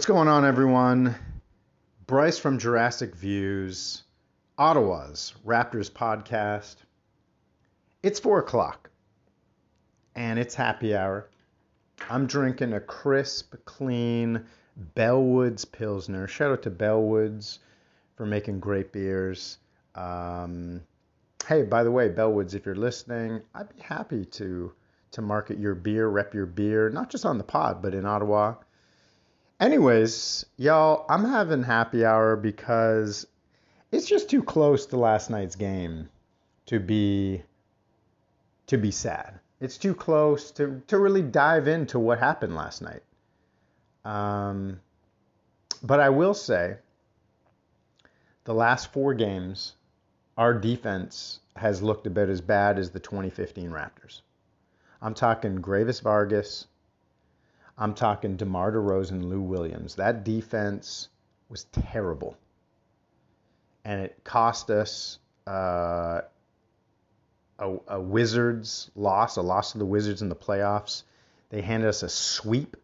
What's going on, everyone? Bryce from Jurassic Views, Ottawa's Raptors podcast. It's four o'clock, and it's happy hour. I'm drinking a crisp, clean Bellwoods Pilsner. Shout out to Bellwoods for making great beers. Um, hey, by the way, Bellwoods, if you're listening, I'd be happy to to market your beer, rep your beer, not just on the pod, but in Ottawa. Anyways, y'all, I'm having happy hour because it's just too close to last night's game to be to be sad. It's too close to to really dive into what happened last night. Um, but I will say, the last four games, our defense has looked about as bad as the 2015 Raptors. I'm talking Greivis Vasquez. I'm talking DeMar DeRozan, Lou Williams. That defense was terrible. And it cost us uh, a, a Wizards loss, a loss to the Wizards in the playoffs. They handed us a sweep.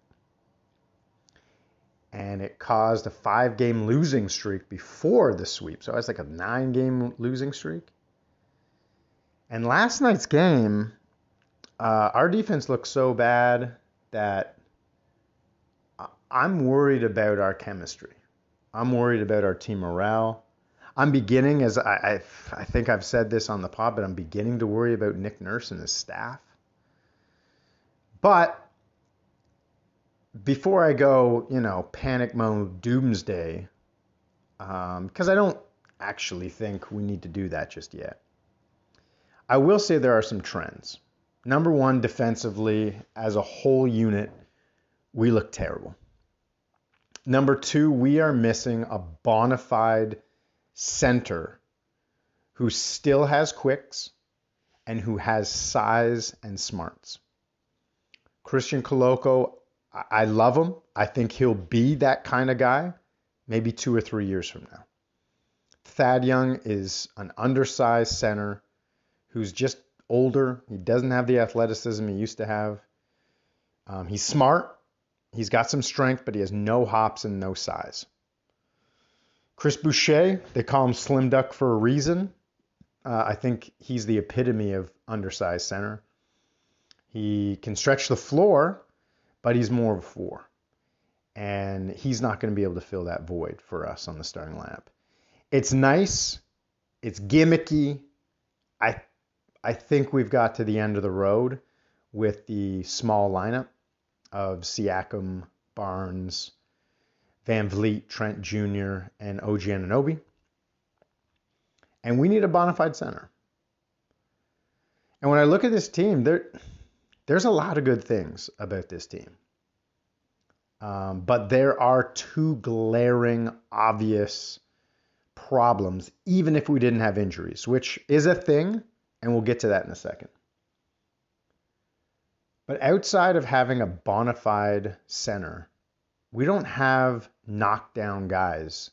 And it caused a five game losing streak before the sweep. So it's like a nine game losing streak. And last night's game, uh, our defense looked so bad that I'm worried about our chemistry. I'm worried about our team morale. I'm beginning, as I, I, I think I've said this on the pod, but I'm beginning to worry about Nick Nurse and his staff. But before I go, you know, panic mode, doomsday, um, because I don't actually think we need to do that just yet. I will say there are some trends. Number one, defensively, as a whole unit, we look terrible. Number two, we are missing a bona fide center who still has quicks and who has size and smarts. Christian Koloko, I love him. I think he'll be that kind of guy maybe two or three years from now. Thad Young is an undersized center who's just older. He doesn't have the athleticism he used to have. Um, he's smart. He's got some strength, but he has no hops and no size. Chris Boucher, they call him Slim Duck for a reason. Uh, I think he's the epitome of undersized center. He can stretch the floor, but he's more of a four. And he's not going to be able to fill that void for us on the starting lineup. It's nice. It's gimmicky. I I think we've got to the end of the road with the small lineup of Siakam, Barnes, VanVleet, Trent Jr., and OG Anunoby. And we need a bona fide center. And when I look at this team, there, there's a lot of good things about this team. Um, but there are two glaring, obvious problems, even if we didn't have injuries, which is a thing, and we'll get to that in a second. But outside of having a bona fide center, we don't have knockdown guys.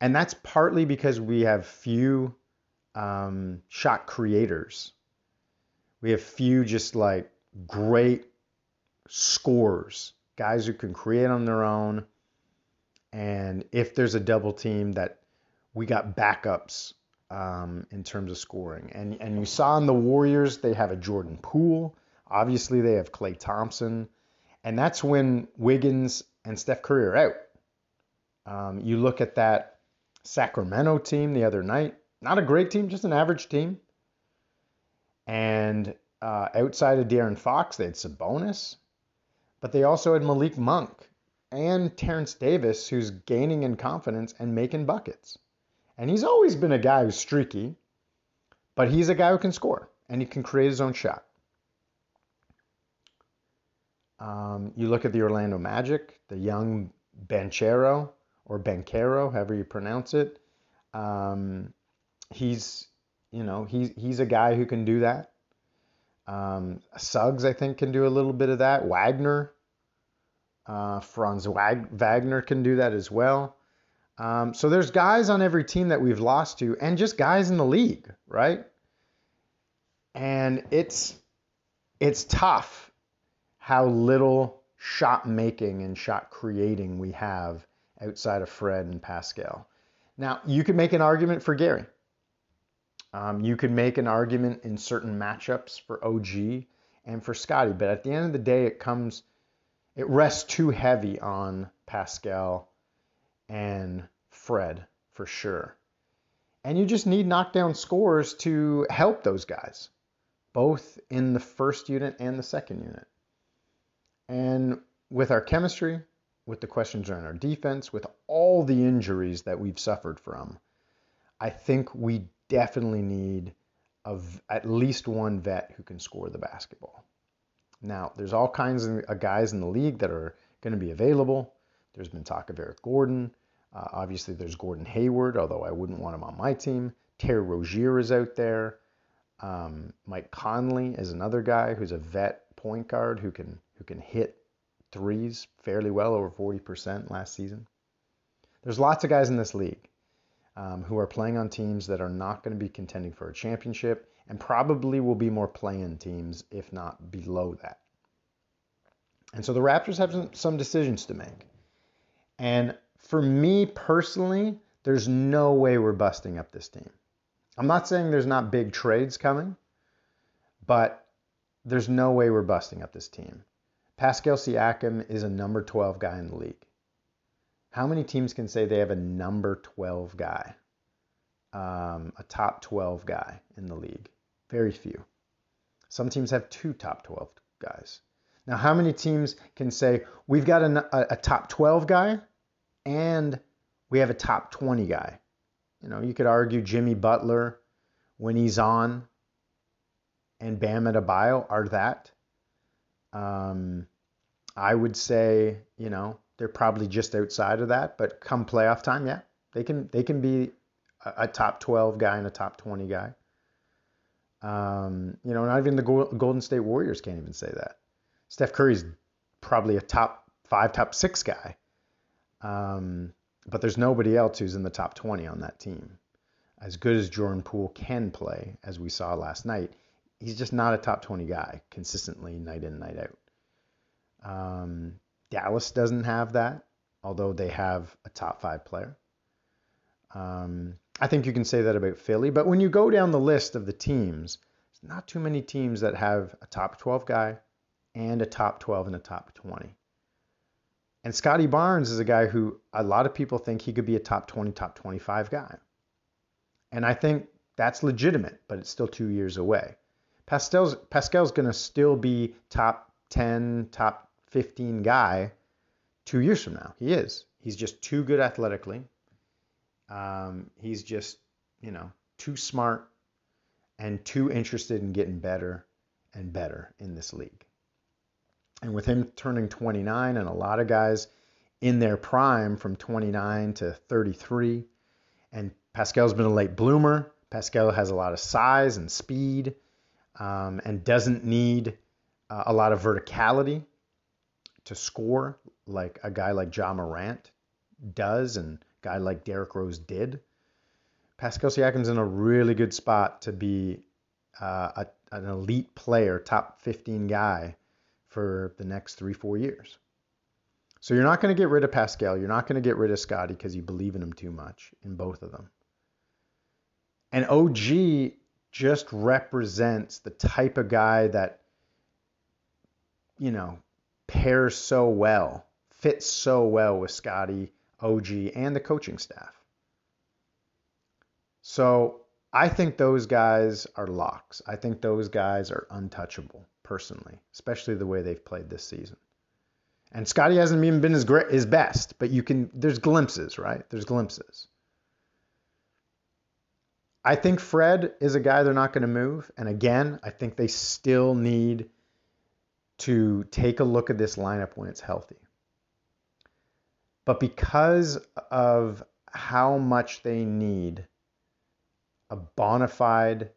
And that's partly because we have few um, shot creators. We have few just like great scorers, guys who can create on their own. And if there's a double team, that we got backups um, in terms of scoring. And and you saw in the Warriors they have a Jordan Poole. Obviously they have Klay Thompson, and that's when Wiggins and Steph Curry are out. Um, you look at that Sacramento team the other night. Not a great team, just an average team. And uh, outside of De'Aaron Fox, they had Sabonis, but they also had Malik Monk and Terence Davis, who's gaining in confidence and making buckets. And he's always been a guy who's streaky, but he's a guy who can score and he can create his own shot. Um, you look at the Orlando Magic, the young Banchero or Bencaro, however you pronounce it. Um, he's, you know, he's he's a guy who can do that. Um, Suggs, I think, can do a little bit of that. Wagner, uh, Franz Wag- Wagner can do that as well. Um, so there's guys on every team that we've lost to, and just guys in the league, right? And it's it's tough how little shot making and shot creating we have outside of Fred and Pascal. Now you could make an argument for Gary. Um, you could make an argument in certain matchups for OG and for Scotty, but at the end of the day, it comes, it rests too heavy on Pascal and Fred for sure. And you just need knockdown scores to help those guys, both in the first unit and the second unit. And with our chemistry, with the questions around our defense, with all the injuries that we've suffered from, I think we definitely need of at least one vet who can score the basketball. Now, there's all kinds of guys in the league that are going to be available. There's been talk of Eric Gordon. Uh, obviously, there's Gordon Hayward, although I wouldn't want him on my team. Terry Rozier is out there. Um, Mike Conley is another guy who's a vet point guard who can who can hit threes fairly well, over 40% last season. There's lots of guys in this league um, who are playing on teams that are not going to be contending for a championship and probably will be more playing teams, if not below that. And so the Raptors have some, some decisions to make. And for me personally, there's no way we're busting up this team. I'm not saying there's not big trades coming, but there's no way we're busting up this team. Pascal Siakam is a number 12 guy in the league. How many teams can say they have a number 12 guy, um, a top 12 guy in the league? Very few. Some teams have two top 12 guys. Now, how many teams can say we've got a, a, a top 12 guy and we have a top 20 guy? You know, you could argue Jimmy Butler when he's on and Bam Adebayo are that. Um, I would say, you know, they're probably just outside of that, but come playoff time, yeah, they can they can be a, a top 12 guy and a top 20 guy. Um, you know, not even the Golden State Warriors can't even say that. Steph Curry's probably a top five, top six guy. Um, but there's nobody else who's in the top 20 on that team. As good as Jordan Poole can play, as we saw last night, he's just not a top 20 guy consistently night in, night out. Um, Dallas doesn't have that, although they have a top five player. Um, I think you can say that about Philly, but when you go down the list of the teams, there's not too many teams that have a top 12 guy and a top 12 and a top 20. And Scotty Barnes is a guy who a lot of people think he could be a top 20, top 25 guy. And I think that's legitimate, but it's still two years away. Pascal's, Pascal's going to still be top 10, top 15 guy two years from now. He is. He's just too good athletically. Um, he's just, you know, too smart and too interested in getting better and better in this league. And with him turning 29 and a lot of guys in their prime from 29 to 33, and Pascal's been a late bloomer. Pascal has a lot of size and speed um, and doesn't need uh, a lot of verticality to score like a guy like Ja Morant does and a guy like Derrick Rose did. Pascal Siakam's in a really good spot to be uh, a, an elite player, top 15 guy for the next three, four years. So you're not going to get rid of Pascal. You're not going to get rid of Scotty because you believe in him too much in both of them. And OG just represents the type of guy that, you know, pairs so well, fits so well with Scotty, OG, and the coaching staff. So I think those guys are locks. I think those guys are untouchable personally, especially the way they've played this season. And Scotty hasn't even been his great, his best, but you can there's glimpses, right? There's glimpses. I think Fred is a guy they're not going to move, and again, I think they still need to take a look at this lineup when it's healthy. But because of how much they need a bona fide,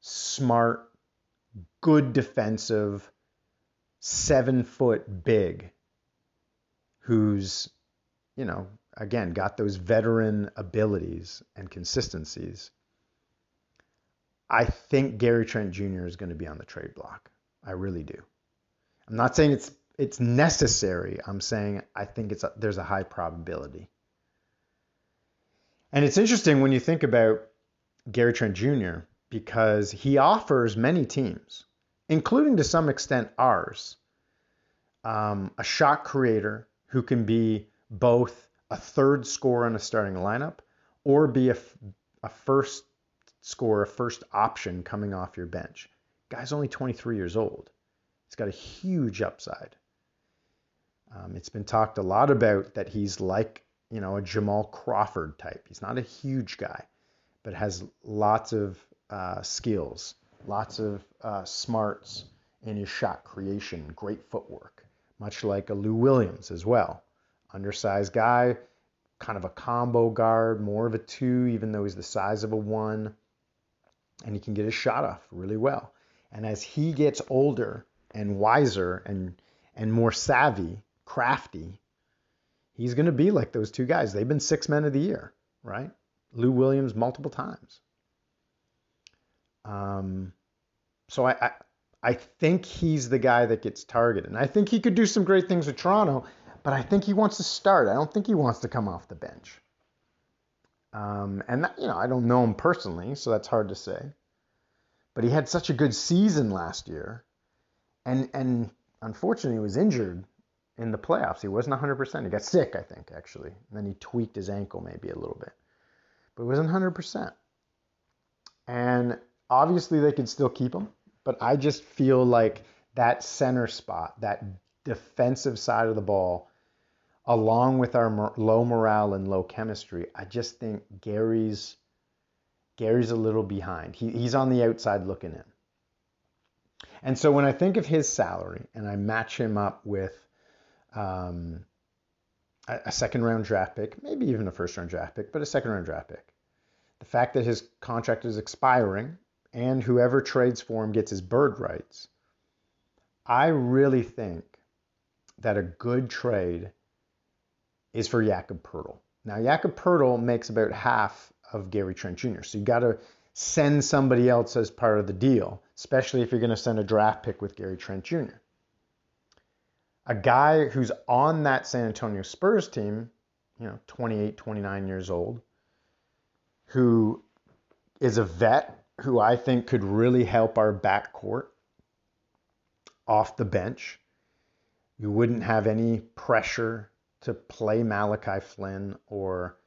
smart, good defensive, seven foot big who's, you know, again, got those veteran abilities and consistencies. I think Gary Trent Jr. is going to be on the trade block. I really do. I'm not saying it's it's necessary. I'm saying I think it's a, there's a high probability. And it's interesting when you think about Gary Trent Jr. because he offers many teams, including to some extent ours, um, a shot creator who can be both a third scorer in a starting lineup or be a, a first scorer, a first option coming off your bench. Guy's only 23 years old. He's got a huge upside. Um, it's been talked a lot about that he's like, you know, a Jamal Crawford type. He's not a huge guy, but has lots of uh, skills, lots of uh, smarts in his shot creation, great footwork, much like a Lou Williams as well. Undersized guy, kind of a combo guard, more of a two, even though he's the size of a one. And he can get his shot off really well. And as he gets older and wiser and and more savvy, crafty, he's going to be like those two guys. They've been six men of the year, right? Lou Williams multiple times. Um, so I, I I think he's the guy that gets targeted, and I think he could do some great things with Toronto but I think he wants to start. I don't think he wants to come off the bench. Um, and that, you know, I don't know him personally, so that's hard to say. But he had such a good season last year, and and unfortunately, he was injured in the playoffs. He wasn't 100%. He got sick, I think, actually. And then he tweaked his ankle maybe a little bit, but he wasn't 100%. And obviously, they could still keep him, but I just feel like that center spot, that defensive side of the ball, along with our low morale and low chemistry, I just think Gary's Gary's a little behind. He, he's on the outside looking in. And so when I think of his salary and I match him up with um, a, a second round draft pick, maybe even a first round draft pick, but a second round draft pick, the fact that his contract is expiring and whoever trades for him gets his bird rights, I really think that a good trade is for Jakob Poeltl. Now, Jakob Poeltl makes about half of Gary Trent Jr., so you got to send somebody else as part of the deal, especially if you're going to send a draft pick with Gary Trent Jr. A guy who's on that San Antonio Spurs team, you know, 28, 29 years old, who is a vet who I think could really help our backcourt off the bench. You wouldn't have any pressure to play Malachi Flynn or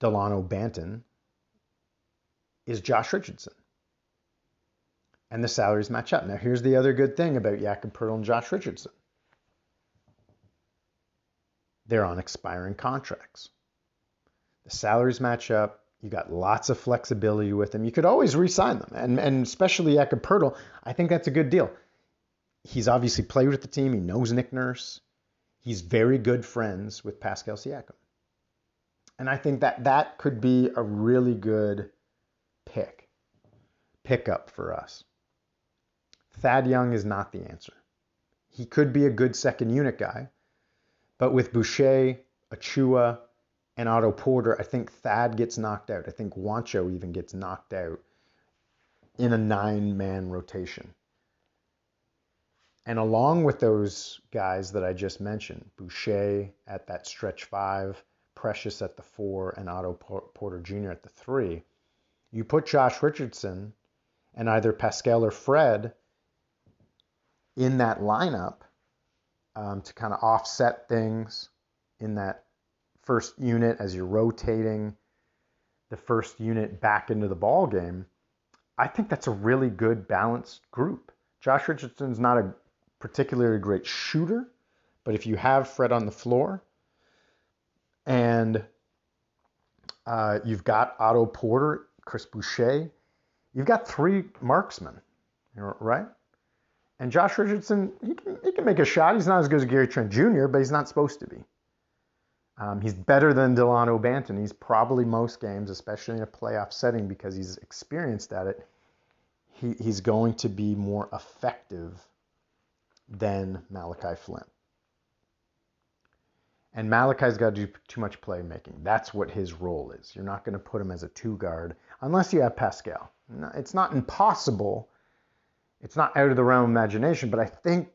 Delano Banton is Josh Richardson. And the salaries match up. Now, here's the other good thing about Jakob Poeltl and Josh Richardson they're on expiring contracts. The salaries match up. You got lots of flexibility with them. You could always re-sign them, and and especially Jakob Poeltl, I think that's a good deal. He's obviously played with the team. He knows Nick Nurse he's very good friends with Pascal Siakam. And I think that that could be a really good pick, pickup for us. Thad Young is not the answer. He could be a good second unit guy, but with Boucher, Achiuwa, and Otto Porter, I think Thad gets knocked out. I think Juancho even gets knocked out in a nine man rotation. And along with those guys that I just mentioned, Boucher at that stretch five, Precious at the four, and Otto Porter Jr. at the three, you put Josh Richardson and either Pascal or Fred in that lineup um, to kind of offset things in that first unit as you're rotating the first unit back into the ball game. I think that's a really good balanced group. Josh Richardson's not a particularly great shooter, but if you have Fred on the floor and uh, you've got Otto Porter, Chris Boucher, you've got three marksmen, right? And Josh Richardson, he can, he can make a shot. He's not as good as Gary Trent Jr., but he's not supposed to be. Um, he's better than Delano Banton. He's probably most games, especially in a playoff setting, because he's experienced at it. He, he's going to be more effective than Malachi Flynn. And Malachi's got to do too much playmaking. That's what his role is. You're not going to put him as a two guard unless you have Pascal. It's not impossible. It's not out of the realm of imagination, but I think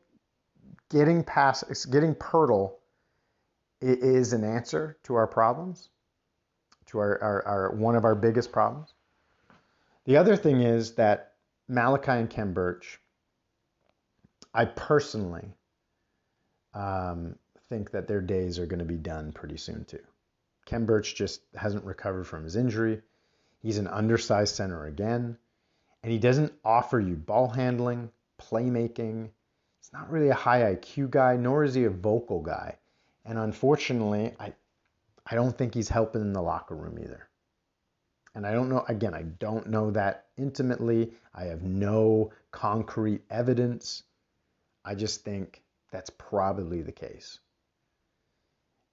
getting past getting Poeltl is an answer to our problems, to our, our, our one of our biggest problems. The other thing is that Malachi and Khem Birch, I personally um, think that their days are going to be done pretty soon too. Khem Birch just hasn't recovered from his injury. He's an undersized center again, and he doesn't offer you ball handling, playmaking. He's not really a high IQ guy, nor is he a vocal guy. And unfortunately, I I don't think he's helping in the locker room either. And I don't know, again, I don't know that intimately. I have no concrete evidence. I just think that's probably the case.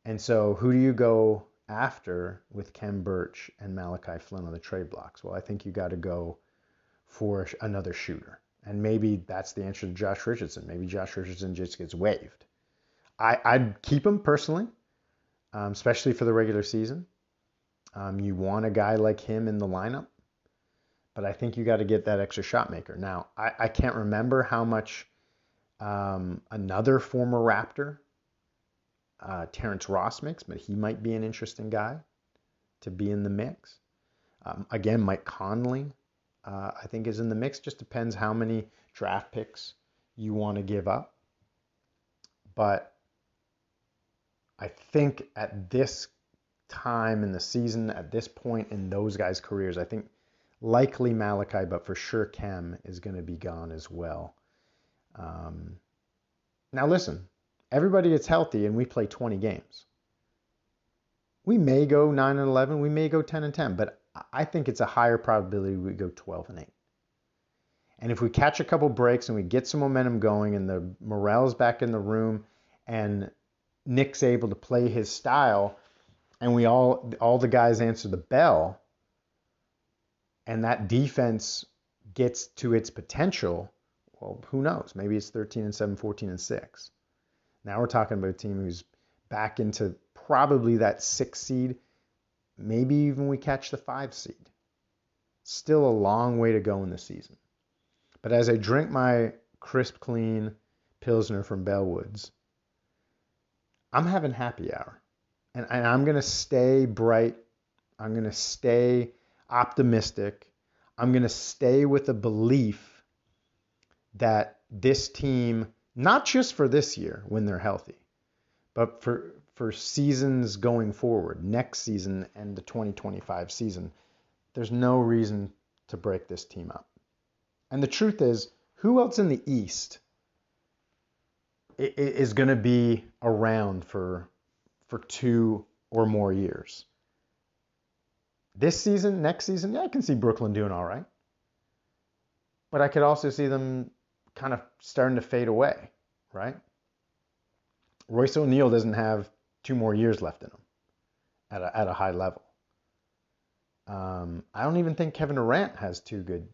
And so, who do you go after with Khem Birch and Malachi Flynn on the trade blocks? Well, I think you got to go for another shooter. And maybe that's the answer to Josh Richardson. Maybe Josh Richardson just gets waived. I, I'd keep him personally, um, especially for the regular season. Um, you want a guy like him in the lineup, but I think you got to get that extra shot maker. Now, I, I can't remember how much um, another former Raptor uh, Terrence Ross mix, but he might be an interesting guy to be in the mix. Um, again, Mike Conley, uh, I think, is in the mix. Just depends how many draft picks you want to give up. But I think at this time in the season, at this point in those guys' careers, I think likely Malachi, but for sure Khem is going to be gone as well. Um, now, listen, everybody gets healthy and we play 20 games. We may go 9 and 11, we may go 10 and 10, but I think it's a higher probability we go 12 and 8. And if we catch a couple breaks and we get some momentum going and the morale's back in the room and Nick's able to play his style and we all all the guys answer the bell and that defense gets to its potential, well, who knows? Maybe it's 13 and 7, 14 and 6. Now we're talking about a team who's back into probably that six seed. Maybe even we catch the five seed. Still a long way to go in the season. But as I drink my crisp, clean Pilsner from Bellwoods, I'm having happy hour. And, and I'm going to stay bright. I'm going to stay optimistic. I'm going to stay with a belief that this team not just for this year when they're healthy, but for for seasons going forward, next season and the 2025 season, there's no reason to break this team up. And the truth is, who else in the East is going to be around for for two or more years? This season, next season, yeah, I can see Brooklyn doing all right. But I could also see them kind of starting to fade away, right? Royce O'Neale doesn't have two more years left in him at a, at a high level. Um, I don't even think Kevin Durant has two good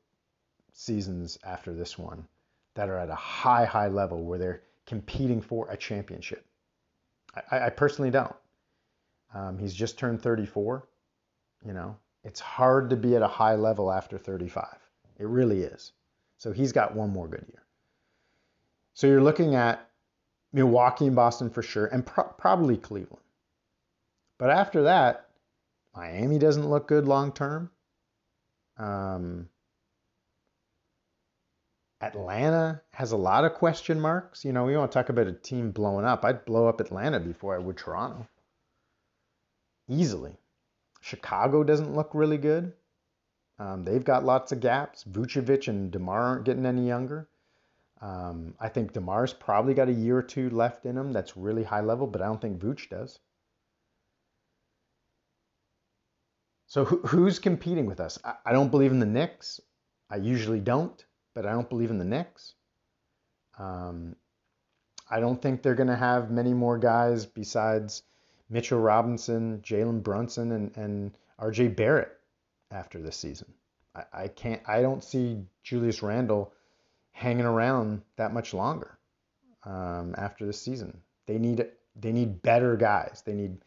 seasons after this one that are at a high, high level where they're competing for a championship. I, I personally don't. Um, he's just turned 34. You know, it's hard to be at a high level after 35. It really is. So he's got one more good year. So you're looking at Milwaukee and Boston for sure, and pro- probably Cleveland. But after that, Miami doesn't look good long term. Um, Atlanta has a lot of question marks. You know, we want to talk about a team blowing up. I'd blow up Atlanta before I would Toronto. Easily. Chicago doesn't look really good. Um, they've got lots of gaps. Vucevic and DeMar aren't getting any younger. Um, I think DeMar's probably got a year or two left in him that's really high level, but I don't think Vooch does. So who, who's competing with us? I, I, don't believe in the Knicks. I usually don't, but I don't believe in the Knicks. Um, I don't think they're going to have many more guys besides Mitchell Robinson, Jalen Brunson, and, and RJ Barrett after this season. I, I can't. I don't see Julius Randle hanging around that much longer um, after this season. They need they need better guys. They need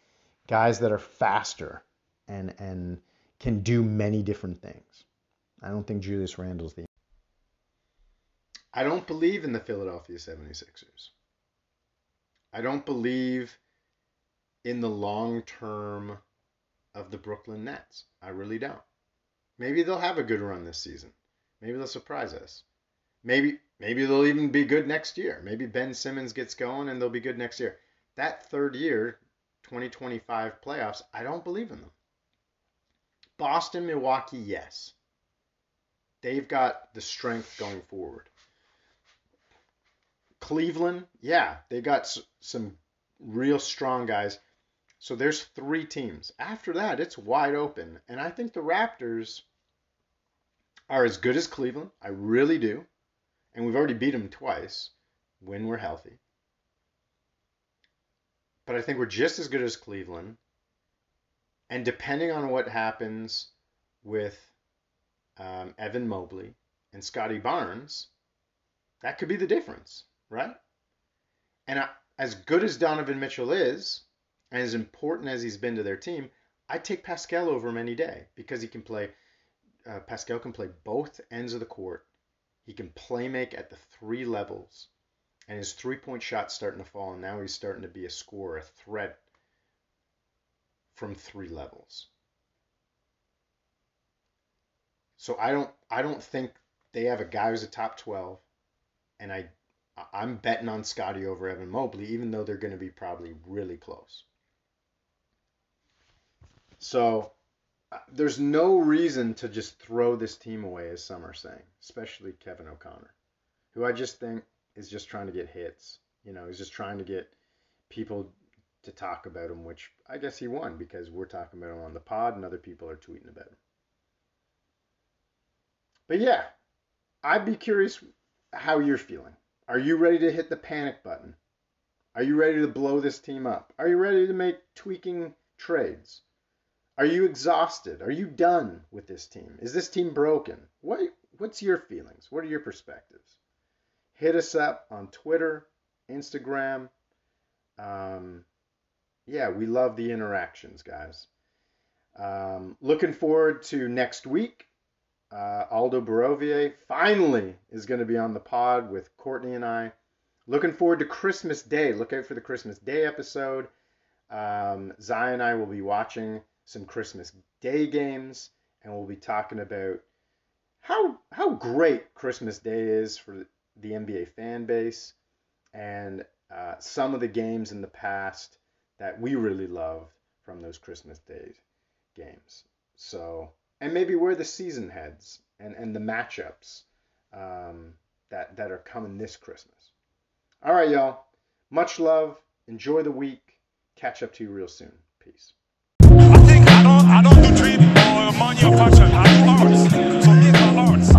guys that are faster and and can do many different things. I don't think Julius Randle's the I don't believe in the Philadelphia 76ers. I don't believe in the long term of the Brooklyn Nets. I really don't. Maybe they'll have a good run this season. Maybe they'll surprise us. Maybe maybe they'll even be good next year. Maybe Ben Simmons gets going and they'll be good next year. That third year, 2025 playoffs, I don't believe in them. Boston, Milwaukee, yes. They've got the strength going forward. Cleveland, yeah, they got some real strong guys. So there's three teams. After that, it's wide open. And I think the Raptors are as good as Cleveland. I really do. And we've already beat them twice when we're healthy. But I think we're just as good as Cleveland. And depending on what happens with um, Evan Mobley and Scotty Barnes, that could be the difference, right? And I, as good as Donovan Mitchell is, and as important as he's been to their team, I take Pascal over him any day because he can play. Uh, Pascal can play both ends of the court. He can play make at the three levels, and his three point shot's starting to fall. And now he's starting to be a scorer, a threat from three levels. So I don't I don't think they have a guy who's a top 12 and I I'm betting on Scotty over Evan Mobley even though they're going to be probably really close. So there's no reason to just throw this team away as some are saying, especially Kevin O'Connor, who I just think is just trying to get hits. You know, he's just trying to get people to talk about him, which I guess he won because we're talking about him on the pod and other people are tweeting about him. But yeah, I'd be curious how you're feeling. Are you ready to hit the panic button? Are you ready to blow this team up? Are you ready to make tweaking trades? Are you exhausted? Are you done with this team? Is this team broken? What what's your feelings? What are your perspectives? Hit us up on Twitter, Instagram. Um, yeah, we love the interactions, guys. Um, looking forward to next week. Uh, Aldo Barovier finally is going to be on the pod with Courtney and I. Looking forward to Christmas Day. Look out for the Christmas Day episode. Um, and I will be watching some Christmas Day games, and we'll be talking about how how great Christmas Day is for the NBA fan base, and uh, some of the games in the past that we really loved from those Christmas Day games. So and maybe where the season heads and, and the matchups um, that, that are coming this Christmas. All right, y'all. Much love. Enjoy the week. Catch up to you real soon. Peace for money or passion and arts. So these are arts.